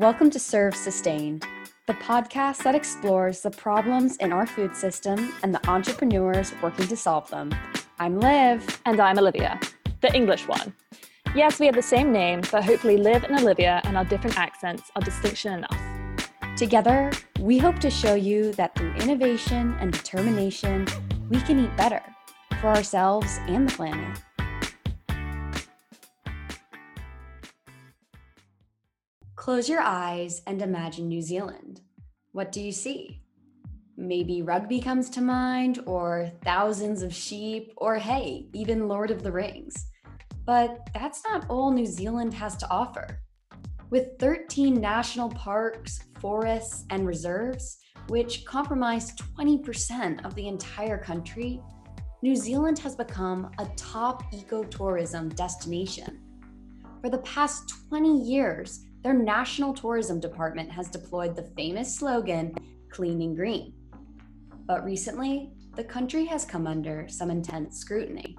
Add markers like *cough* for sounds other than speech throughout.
Welcome to Serve Sustained, the podcast that explores the problems in our food system and the entrepreneurs working to solve them. I'm Liv. And I'm Olivia, the English one. Yes, we have the same name, but hopefully Liv and Olivia and our different accents are distinction enough. Together, we hope to show you that through innovation and determination, we can eat better for ourselves and the planet. Close your eyes and imagine New Zealand. What do you see? Maybe rugby comes to mind, or thousands of sheep, or hey, even Lord of the Rings. But that's not all New Zealand has to offer. With 13 national parks, forests, and reserves, which comprise 20% of the entire country, New Zealand has become a top ecotourism destination. For the past 20 years, their national tourism department has deployed the famous slogan, Clean and Green. But recently, the country has come under some intense scrutiny.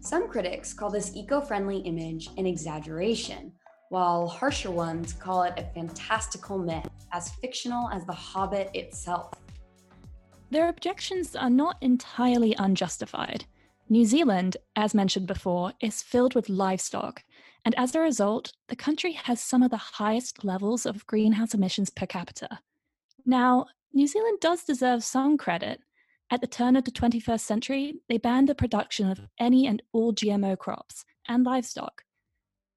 Some critics call this eco friendly image an exaggeration, while harsher ones call it a fantastical myth, as fictional as The Hobbit itself. Their objections are not entirely unjustified. New Zealand, as mentioned before, is filled with livestock, and as a result, the country has some of the highest levels of greenhouse emissions per capita. Now, New Zealand does deserve some credit. At the turn of the 21st century, they banned the production of any and all GMO crops and livestock.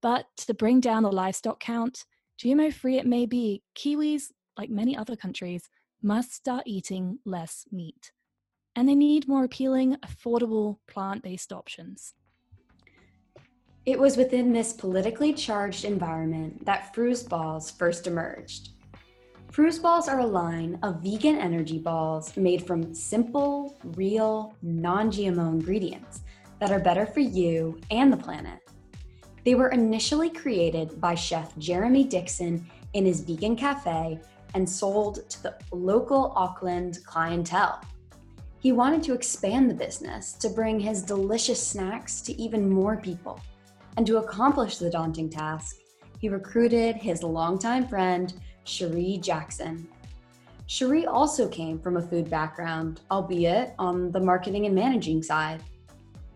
But to bring down the livestock count, GMO free it may be, Kiwis, like many other countries, must start eating less meat. And they need more appealing, affordable plant based options. It was within this politically charged environment that Frooze Balls first emerged. Frooze Balls are a line of vegan energy balls made from simple, real, non GMO ingredients that are better for you and the planet. They were initially created by chef Jeremy Dixon in his vegan cafe and sold to the local Auckland clientele. He wanted to expand the business to bring his delicious snacks to even more people. And to accomplish the daunting task, he recruited his longtime friend, Cherie Jackson. Cherie also came from a food background, albeit on the marketing and managing side.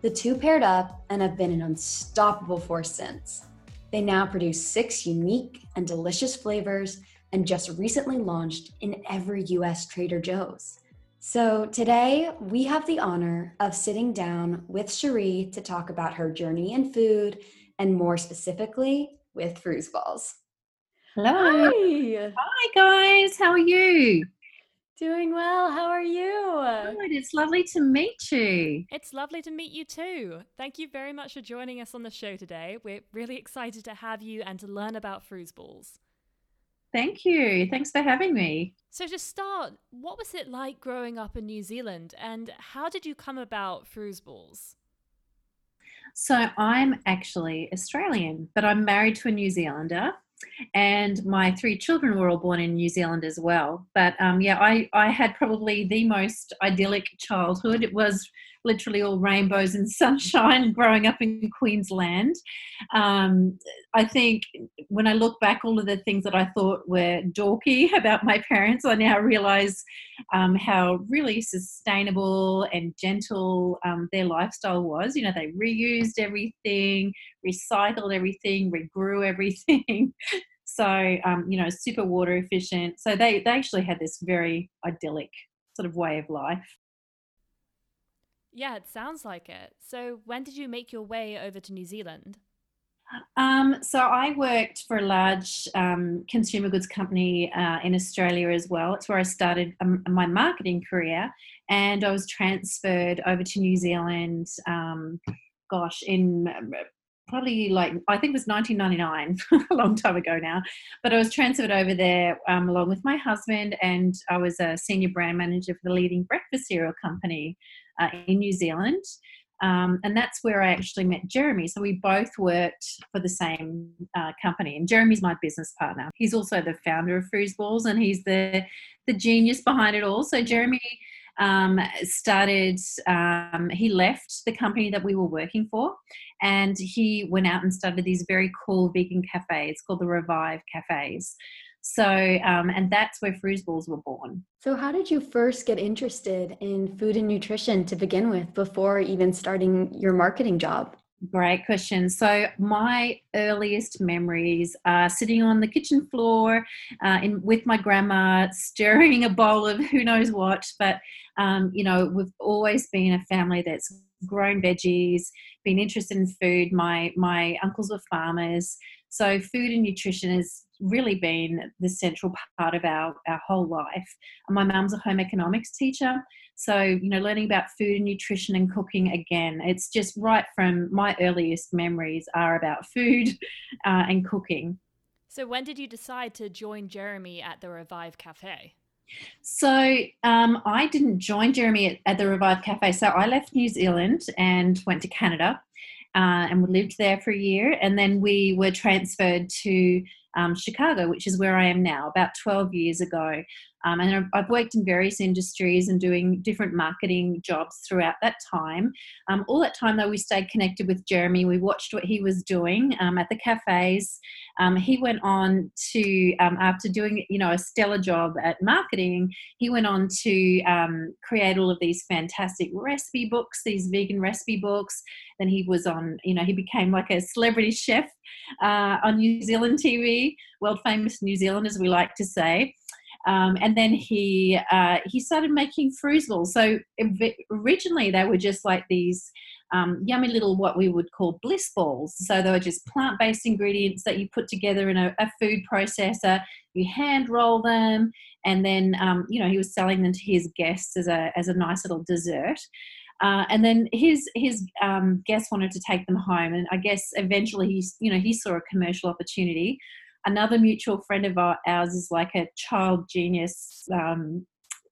The two paired up and have been an unstoppable force since. They now produce six unique and delicious flavors and just recently launched in every US Trader Joe's. So, today we have the honor of sitting down with Cherie to talk about her journey in food and more specifically with Balls. Hello. Hi. Hi, guys. How are you? Doing well. How are you? Good. It's lovely to meet you. It's lovely to meet you too. Thank you very much for joining us on the show today. We're really excited to have you and to learn about Balls. Thank you. Thanks for having me. So, to start, what was it like growing up in New Zealand and how did you come about Balls? So, I'm actually Australian, but I'm married to a New Zealander and my three children were all born in New Zealand as well. But um, yeah, I, I had probably the most idyllic childhood. It was literally all rainbows and *laughs* sunshine growing up in Queensland. Um, I think when I look back, all of the things that I thought were dorky *laughs* about my parents, I now realize um, how really sustainable and gentle um, their lifestyle was. You know, they reused everything, recycled everything, regrew *laughs* everything. so, um, you know, super water efficient. So they, they actually had this very idyllic sort of way of life. Yeah, it sounds like it. So, when did you make your way over to New Zealand? Um, so, I worked for a large um, consumer goods company uh, in Australia as well. It's where I started um, my marketing career, and I was transferred over to New Zealand. Um, gosh, in probably like I think it was 1999, *laughs* a long time ago now. But I was transferred over there um, along with my husband, and I was a senior brand manager for the leading breakfast cereal company uh, in New Zealand. Um, and that's where I actually met Jeremy. So we both worked for the same uh, company, and Jeremy's my business partner. He's also the founder of Balls, and he's the the genius behind it all. So Jeremy um, started, um, he left the company that we were working for and he went out and started these very cool vegan cafes called the Revive Cafes. So, um, and that's where Balls were born. So, how did you first get interested in food and nutrition to begin with before even starting your marketing job? Great question. So, my earliest memories are sitting on the kitchen floor uh, in, with my grandma, stirring a bowl of who knows what. But, um, you know, we've always been a family that's grown veggies, been interested in food. My, my uncles were farmers. So, food and nutrition has really been the central part of our, our whole life. My mum's a home economics teacher. So, you know, learning about food and nutrition and cooking again, it's just right from my earliest memories are about food uh, and cooking. So, when did you decide to join Jeremy at the Revive Cafe? So um, I didn't join Jeremy at, at, the Revive Cafe. So I left New Zealand and went to Canada, uh, and we lived there for a year. And then we were transferred to um, Chicago, which is where I am now, about 12 years ago. Um, and I've worked in various industries and doing different marketing jobs throughout that time. Um, all that time, though, we stayed connected with Jeremy. We watched what he was doing um, at the cafes. Um, he went on to, um, after doing, you know, a stellar job at marketing, he went on to um, create all of these fantastic recipe books, these vegan recipe books. Then he was on, you know, he became like a celebrity chef uh, on New Zealand TV, world famous New Zealand, as we like to say. Um, and then he uh, he started making Frooze Balls. So originally they were just like these um, yummy little what we would call bliss balls. So they were just plant based ingredients that you put together in a, a, food processor. You hand roll them, and then um, you know he was selling them to his guests as a as a nice little dessert. Uh, and then his his um, guests wanted to take them home, and I guess eventually he you know he saw a commercial opportunity another mutual friend of ours is like a child genius um,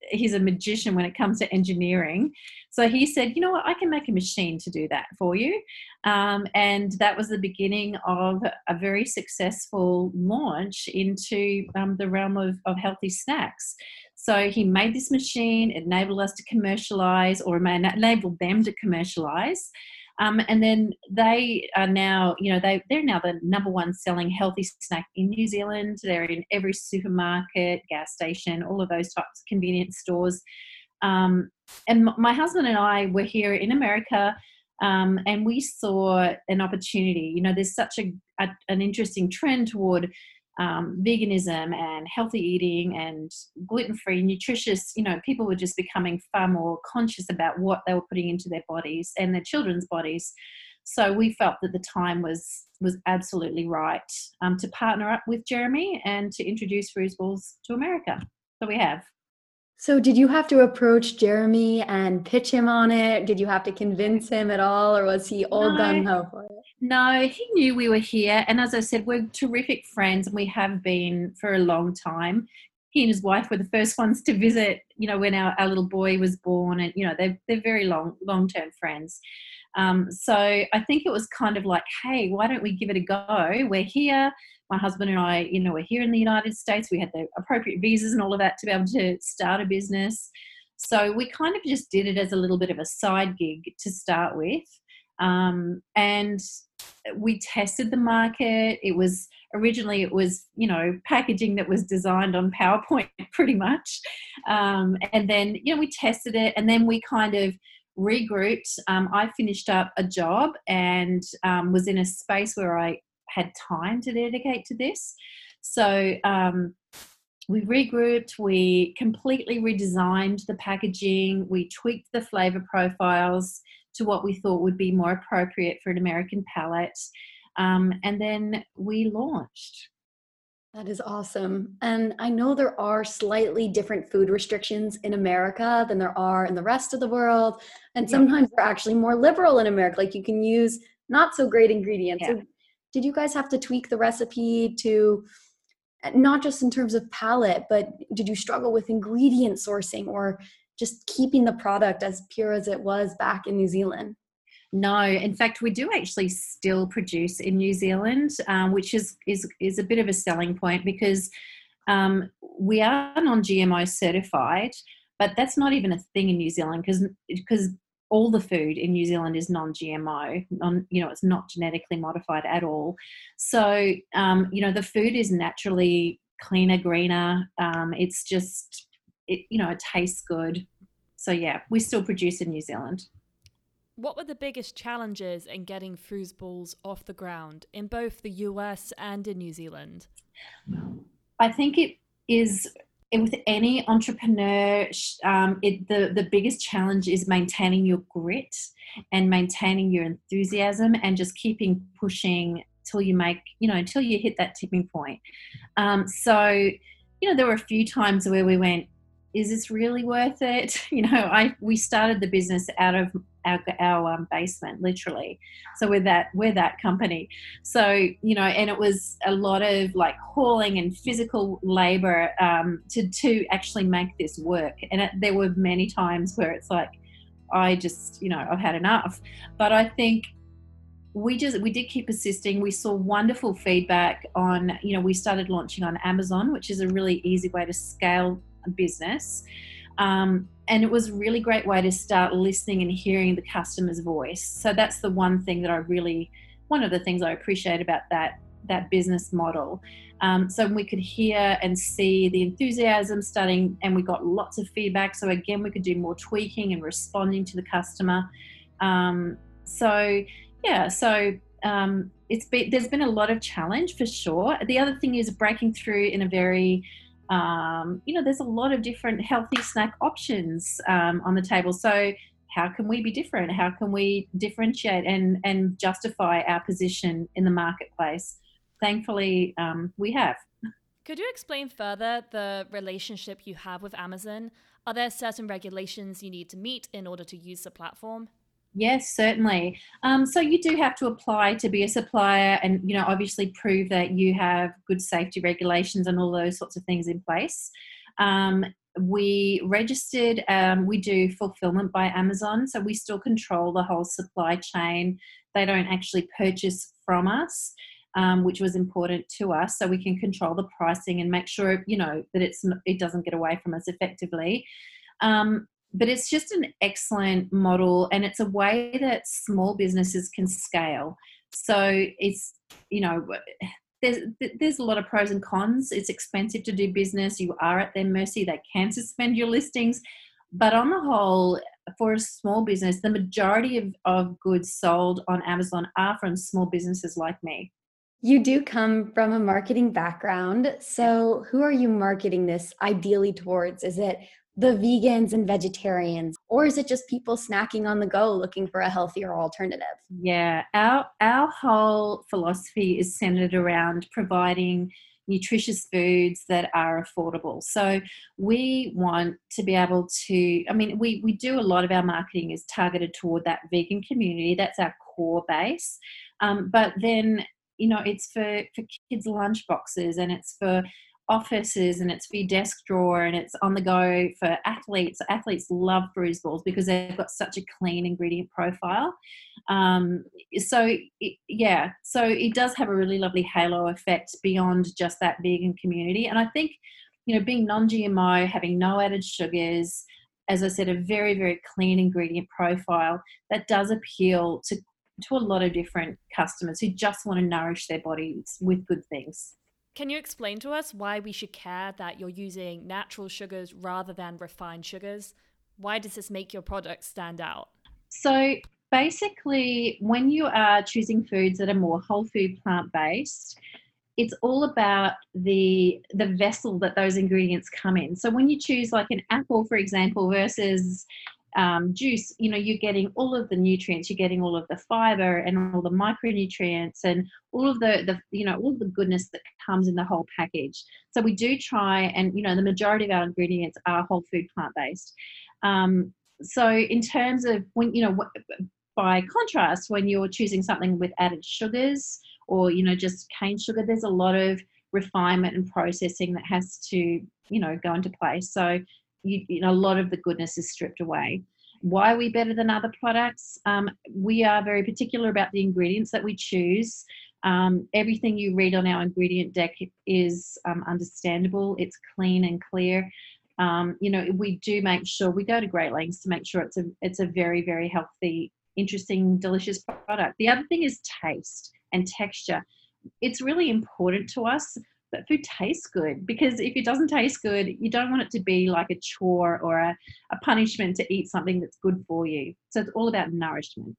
he's a magician when it comes to engineering. So he said, you know what, I can make a machine to do that for you. Um, and that was the beginning of a very successful launch into um, the realm of, of healthy snacks. So he made this machine, it enabled us to commercialize or enabled them to commercialize. Um, and then they are now, you know, they, they're now the number one selling healthy snack in New Zealand. They're in every supermarket, gas station, all of those types of convenience stores. Um, and my husband and I were here in America um, and we saw an opportunity. You know, there's such a, a an interesting trend toward um, veganism and healthy eating and gluten free, nutritious, you know, people were just becoming far more conscious about what they were putting into their bodies and their children's bodies. So we felt that the time was was absolutely right um, to partner up with Jeremy and to introduce Balls to America. So we have. So did you have to approach Jeremy and pitch him on it? Did you have to convince him at all, or was he all no. gung ho for it? No, he knew we were here. And as I said, we're terrific friends and we have been for a long time. He and his wife were the first ones to visit, you know, when our, our little boy was born. And, you know, they're, they're very long, long term friends. Um, so I think it was kind of like, hey, why don't we give it a go? We're here. My husband and I, you know, we're here in the United States. We had the appropriate visas and all of that to be able to start a business. So we kind of just did it as a little bit of a side gig to start with. Um, and we tested the market. It was originally it was you know packaging that was designed on PowerPoint *laughs* pretty much, um, and then you know we tested it, and then we kind of regrouped. Um, I finished up a job and um, was in a space where I had time to dedicate to this. So um, we regrouped, we completely redesigned the packaging, we tweaked the flavor profiles, to what we thought would be more appropriate for an American palate. Um, and then we launched. That is awesome. And I know there are slightly different food restrictions in America than there are in the rest of the world. And sometimes yeah. they're actually more liberal in America. Like you can use not so great ingredients. Yeah. Did you guys have to tweak the recipe to not just in terms of palate, but did you struggle with ingredient sourcing or just keeping the product as pure as it was back in New Zealand? No, in fact, we do actually still produce in New Zealand, um, which is, is is a bit of a selling point because um, we are non-GMO certified, but that's not even a thing in New Zealand because because all the food in New Zealand is non-GMO. Non, you know, it's not genetically modified at all. So, um, you know, the food is naturally cleaner, greener. Um, it's just, it, you know, it tastes good. So yeah, we still produce in New Zealand. What were the biggest challenges in getting Frooze Balls off the ground in both the US and in New Zealand? I think it is with any entrepreneur, um, it, the the biggest challenge is maintaining your grit and maintaining your enthusiasm and just keeping pushing till you make you know until you hit that tipping point. Um, so, you know, there were a few times where we went, is this really worth it? *laughs* You know, I we started the business out of our, our um, basement, literally. So we're that we're that company. So you know, and it was a lot of like hauling and physical labor um, to to actually make this work. And it, there were many times where it's like, I just you know I've had enough. But I think we just we did keep persisting we saw wonderful feedback on you know we started launching on amazon which is a really easy way to scale business. Um, and it was a really great way to start listening and hearing the customer's voice. So that's the one thing that I really, one of the things I appreciate about that that business model. Um, so we could hear and see the enthusiasm starting, and we got lots of feedback. So again, we could do more tweaking and responding to the customer. Um, so yeah, so um, it's been there's been a lot of challenge for sure. The other thing is breaking through in a very um, you know, there's a lot of different healthy snack options um, on the table. So how can we be different? How can we differentiate and and justify our position in the marketplace? Thankfully, um, we have. Could you explain further the relationship you have with Amazon? Are there certain regulations you need to meet in order to use the platform? Yes, certainly. Um, so you do have to apply to be a supplier, and you know, obviously prove that you have good safety regulations and all those sorts of things in place. Um, we registered. Um, we do fulfillment by Amazon, so we still control the whole supply chain. They don't actually purchase from us. Um, which was important to us, so we can control the pricing and make sure you know that it's it doesn't get away from us effectively. Um, but it's just an excellent model and it's a way that small businesses can scale. So it's you know there's there's a lot of pros and cons. It's expensive to do business. You are at their mercy. They can suspend your listings. But on the whole for a small business the majority of, of goods sold on amazon are from small businesses like me. You do come from a marketing background. So, who are you marketing this ideally towards? Is it the vegans and vegetarians or is it just people snacking on the go looking for a healthier alternative? Yeah our our whole philosophy is centered around providing nutritious foods that are affordable. So we want to be able to i mean we we do a lot of our marketing is targeted toward that vegan community. That's our core base. Um, but then you know it's for for kids lunch boxes and it's for offices and it's for your desk drawer and it's on the go for athletes. Athletes love Frooze Balls because they've got such a clean ingredient profile. Um, so it, yeah, so it does have a really lovely halo effect beyond just that vegan community. And I think you know being non-GMO, having no added sugars, as I said, a very very clean ingredient profile that does appeal to to a lot of different customers who just want to nourish their bodies with good things. Can you explain to us why we should care that you're using natural sugars rather than refined sugars? Why does this make your product stand out? So, basically, when you are choosing foods that are more whole food plant based, it's all about the the vessel that those ingredients come in. So when you choose like an apple, for example, versus um, juice, you know, you're getting all of the nutrients, you're getting all of the fiber and all the micronutrients and all of the, the you know, all the goodness that comes in the whole package. So we do try, and you know, the majority of our ingredients are whole food plant based. Um, so in terms of when you know, by contrast, when you're choosing something with added sugars or you know just cane sugar, there's a lot of refinement and processing that has to you know go into place. So you, you know, a lot of the goodness is stripped away. Why are we better than other products? Um, we are very particular about the ingredients that we choose. Um, everything you read on our ingredient deck is um, understandable, it's clean and clear. um, you know, we do make sure we go to great lengths to make sure it's a it's a very very healthy, interesting, delicious product. The other thing is taste and texture. It's really important to us that food tastes good because if it doesn't taste good, you don't want it to be like a chore or a, a punishment to eat something that's good for you. So it's all about nourishment.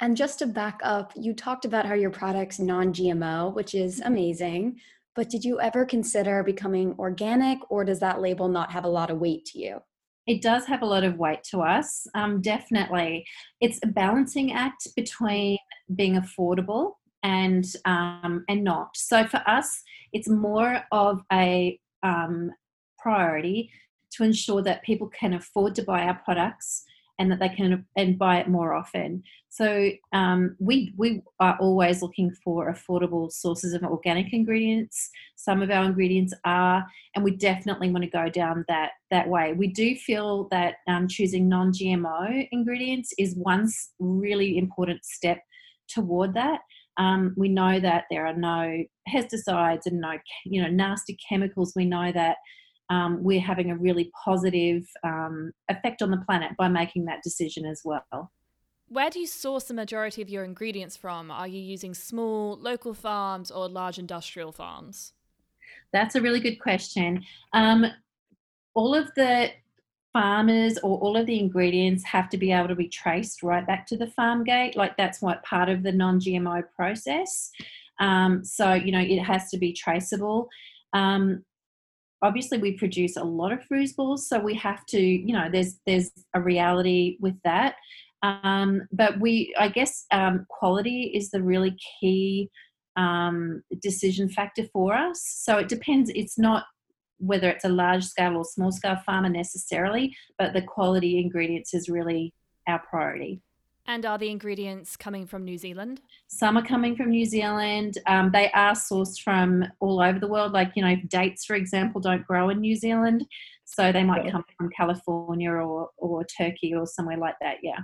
And just to back up, you talked about how your product's non GMO, which is mm-hmm. amazing. But did you ever consider becoming organic, or does that label not have a lot of weight to you? It does have a lot of weight to us, um, definitely. It's a balancing act between being affordable and um, and not. So for us, it's more of a um, priority to ensure that people can afford to buy our products and that they can and buy it more often. So um, we we are always looking for affordable sources of organic ingredients. Some of our ingredients are, and we definitely want to go down that that way. We do feel that um, choosing non-GMO ingredients is one really important step toward that. Um, we know that there are no pesticides and no you know nasty chemicals. We know that um, we're having a really positive um, effect on the planet by making that decision as well. Where do you source the majority of your ingredients from? Are you using small local farms or large industrial farms? That's a really good question. Um, all of the farmers or all of the ingredients have to be able to be traced right back to the farm gate. Like that's what part of the non GMO process. Um, so, you know, it has to be traceable. Um, obviously we produce a lot of fruit balls, so we have to you know there's there's a reality with that um, but we i guess um, quality is the really key um, decision factor for us so it depends it's not whether it's a large scale or small scale farmer necessarily but the quality ingredients is really our priority and are the ingredients coming from New Zealand? Some are coming from New Zealand. Um, they are sourced from all over the world. Like, you know, dates, for example, don't grow in New Zealand. So they might come from California or, or Turkey or somewhere like that. Yeah.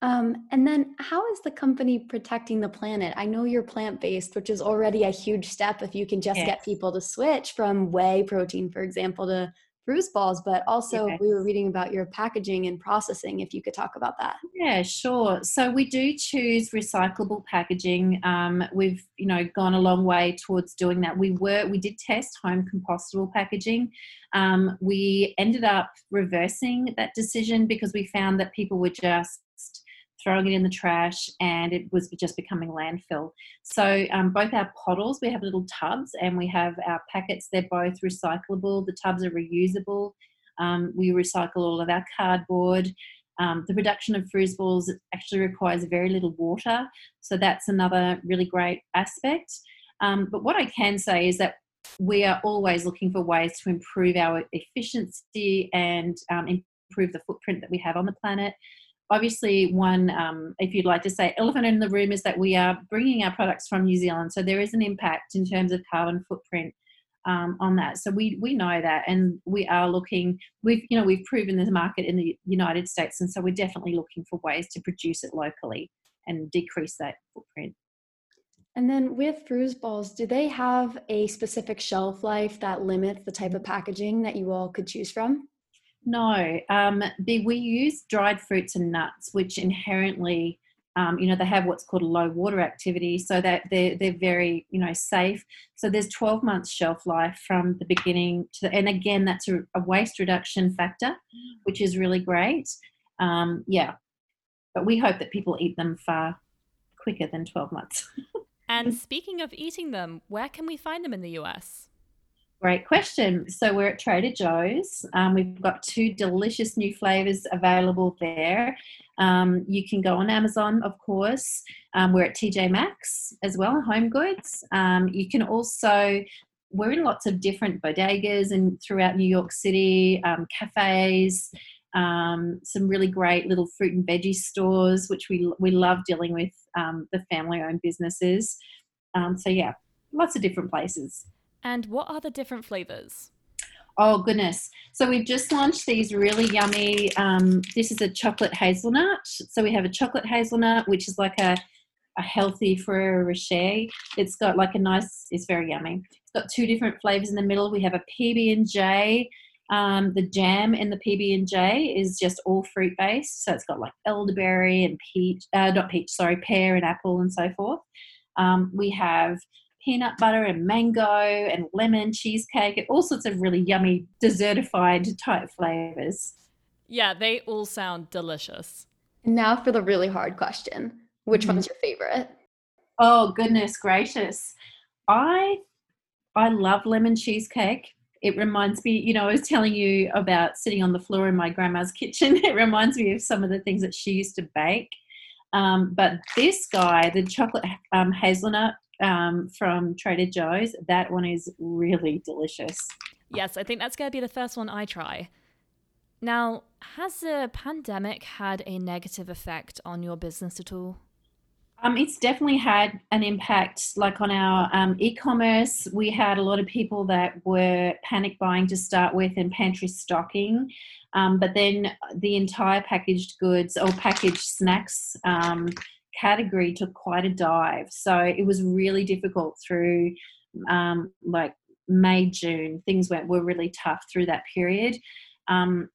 Um, and then, how is the company protecting the planet? I know you're plant based, which is already a huge step if you can just yes. get people to switch from whey protein, for example, to Frooze balls, but also yes. we were reading about your packaging and processing. If you could talk about that. Yeah, sure. So we do choose recyclable packaging. Um, we've you know gone a long way towards doing that. We were we did test home compostable packaging. Um, we ended up reversing that decision because we found that people were just throwing it in the trash, and it was just becoming landfill. So um, both our bottles, we have little tubs, and we have our packets. They're both recyclable. The tubs are reusable. Um, we recycle all of our cardboard. Um, the production of Frooze balls actually requires very little water, so that's another really great aspect. Um, but what I can say is that we are always looking for ways to improve our efficiency and um, improve the footprint that we have on the planet obviously one um, if you'd like to say elephant in the room is that we are bringing our products from new zealand so there is an impact in terms of carbon footprint um, on that so we we know that and we are looking we've you know we've proven the market in the united states and so we're definitely looking for ways to produce it locally and decrease that footprint and then with Frooze balls, do they have a specific shelf life that limits the type of packaging that you all could choose from? No, um, we use dried fruits and nuts, which inherently, um, you know, they have what's called a low water activity, so that they're they're very, you know, safe. So there's 12 months shelf life from the beginning to, the, and again, that's a, a, waste reduction factor, which is really great. Um, yeah, but we hope that people eat them far quicker than 12 months. *laughs* and speaking of eating them, where can we find them in the US? Great question. So we're at Trader Joe's. Um, we've got two delicious new flavors available there. Um, you can go on Amazon, of course. Um, we're at TJ Maxx as well, Home Goods. Um, you can also we're in lots of different bodegas and throughout New York City, um, cafes. Um, some really great little fruit and veggie stores, which we we love dealing with the family-owned businesses. so yeah, lots of different places. And what are the different flavors? Oh goodness! So we've just launched these really yummy. Um, this is a chocolate hazelnut. So we have a chocolate hazelnut, which is like a a healthy Ferrero Rocher. It's got like a nice. It's very yummy. It's got two different flavors in the middle. We have a PB and J, Um, the jam in the PB and J is just all fruit based, so it's got like elderberry and peach, uh, not peach, sorry, pear and apple and so forth. Um, we have peanut butter and mango and lemon cheesecake and all sorts of really yummy dessertified type flavors. Yeah, they all sound delicious. Now for the really hard question. Which mm-hmm. one's your favorite? Oh goodness gracious. I I love lemon cheesecake. It reminds me, you know, I was telling you about sitting on the floor in my grandma's *laughs* kitchen. It reminds me of some of the things that she used to bake. Um, but this guy, the chocolate um, hazelnut um, from Trader Joe's, that one is really delicious. Yes, I think that's going to be the first one I try. Now, has the pandemic had a negative effect on your business at all? Um, it's definitely had an impact, like on our um, e-commerce. We had a lot of people that were panic buying to start with and pantry stocking, um, but then the entire packaged goods or packaged snacks um, category took quite a dive. So it was really difficult through um, like May, June. Things went were really tough through that period. Um,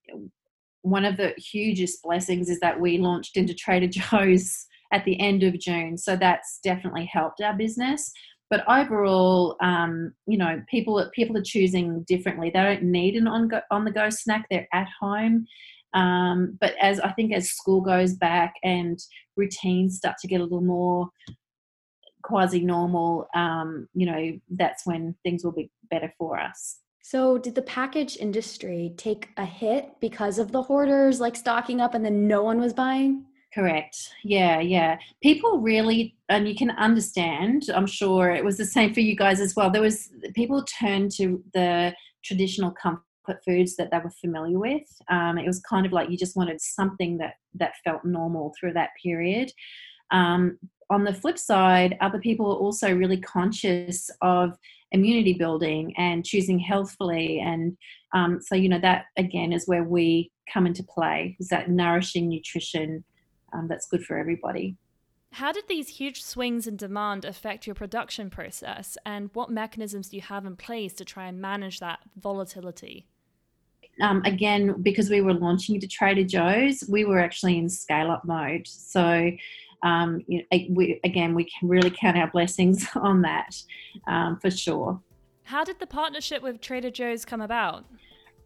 one of the hugest blessings is that we launched into Trader *laughs* Joe's at the end of June. So that's definitely helped our business. But overall, um, you know, people people are choosing differently. They don't need an on go, on the go snack. They're at home. Um, but as I think as school goes back and routines start to get a little more quasi normal, um, you know, that's when things will be better for us. So, did the package industry take a hit because of the hoarders like stocking up and then no one was buying? Correct. Yeah, yeah. People really, and you can understand, I'm sure it was the same for you guys as well. There was, people turned to the traditional comfort foods that they were familiar with. Um, it was kind of like you just wanted something that, that felt normal through that period. Um, on the flip side, other people are also really conscious of immunity building and choosing healthfully. And um, so, you know, that again is where we come into play is that nourishing nutrition um, that's good for everybody. How did these huge swings in demand affect your production process, and what mechanisms do you have in place to try and manage that volatility? Um, again, because we were launching to Trader Joe's, we were actually in scale up mode. So, um, you know, we, again, we can really count our blessings *laughs* on that um, for sure. How did the partnership with Trader Joe's come about?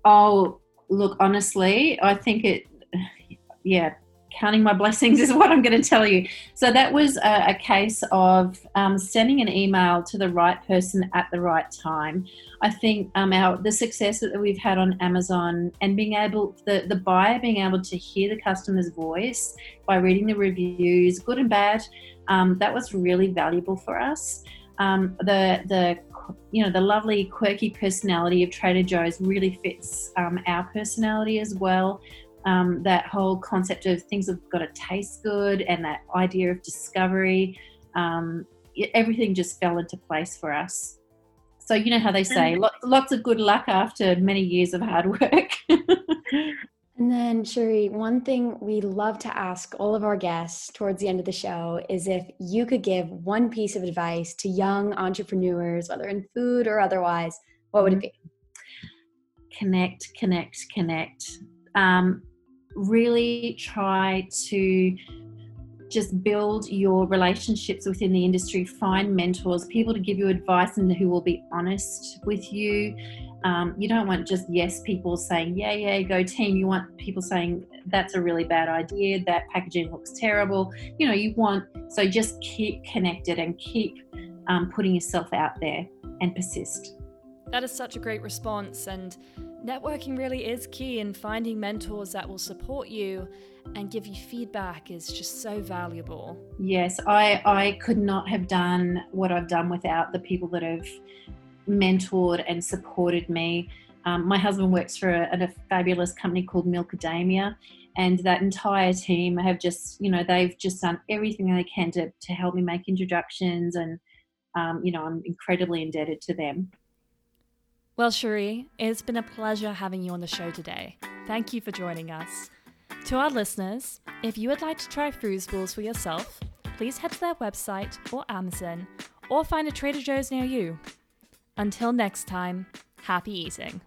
Oh, look, honestly, I think it, *sighs* yeah, counting my blessings *laughs* is what I'm going to tell you. So that was a, a case of um, sending an email to the right person at the right time. I think um, our the success that we've had on Amazon and being able the the buyer being able to hear the customer's voice by reading the reviews, good and bad, um, that was really valuable for us. Um, the the you know the lovely quirky personality of Trader Joe's really fits um, our personality as well um, that whole concept of things have got to taste good and that idea of discovery, um, everything just fell into place for us. So, you know how they say, lots, lots of good luck after many years of hard work. *laughs* and then, Cherie, one thing we love to ask all of our guests towards the end of the show is if you could give one piece of advice to young entrepreneurs, whether in food or otherwise, what would it be? Connect, connect, connect. Um, really try to just build your relationships within the industry, find mentors, people to give you advice and who will be honest with you. Um, you don't want just yes people saying, yeah, yeah, go team. You want people saying, that's a really bad idea, that packaging looks terrible. You know, you want, so just keep connected and keep um, putting yourself out there and persist. That is such a great response. And networking really is key in finding mentors that will support you and give you feedback is just so valuable. Yes, I, I could not have done what I've done without the people that have mentored and supported me. Um, my husband works for a, a, fabulous company called Milkadamia, and that entire team have just, you know, they've just done everything they can to, to help me make introductions, and, um, you know, I'm incredibly indebted to them. Well, Cherie, it's been a pleasure having you on the show today. Thank you for joining us. To our listeners, if you would like to try Balls for yourself, please head to their website or Amazon or find a Trader Joe's near you. Until next time, happy eating.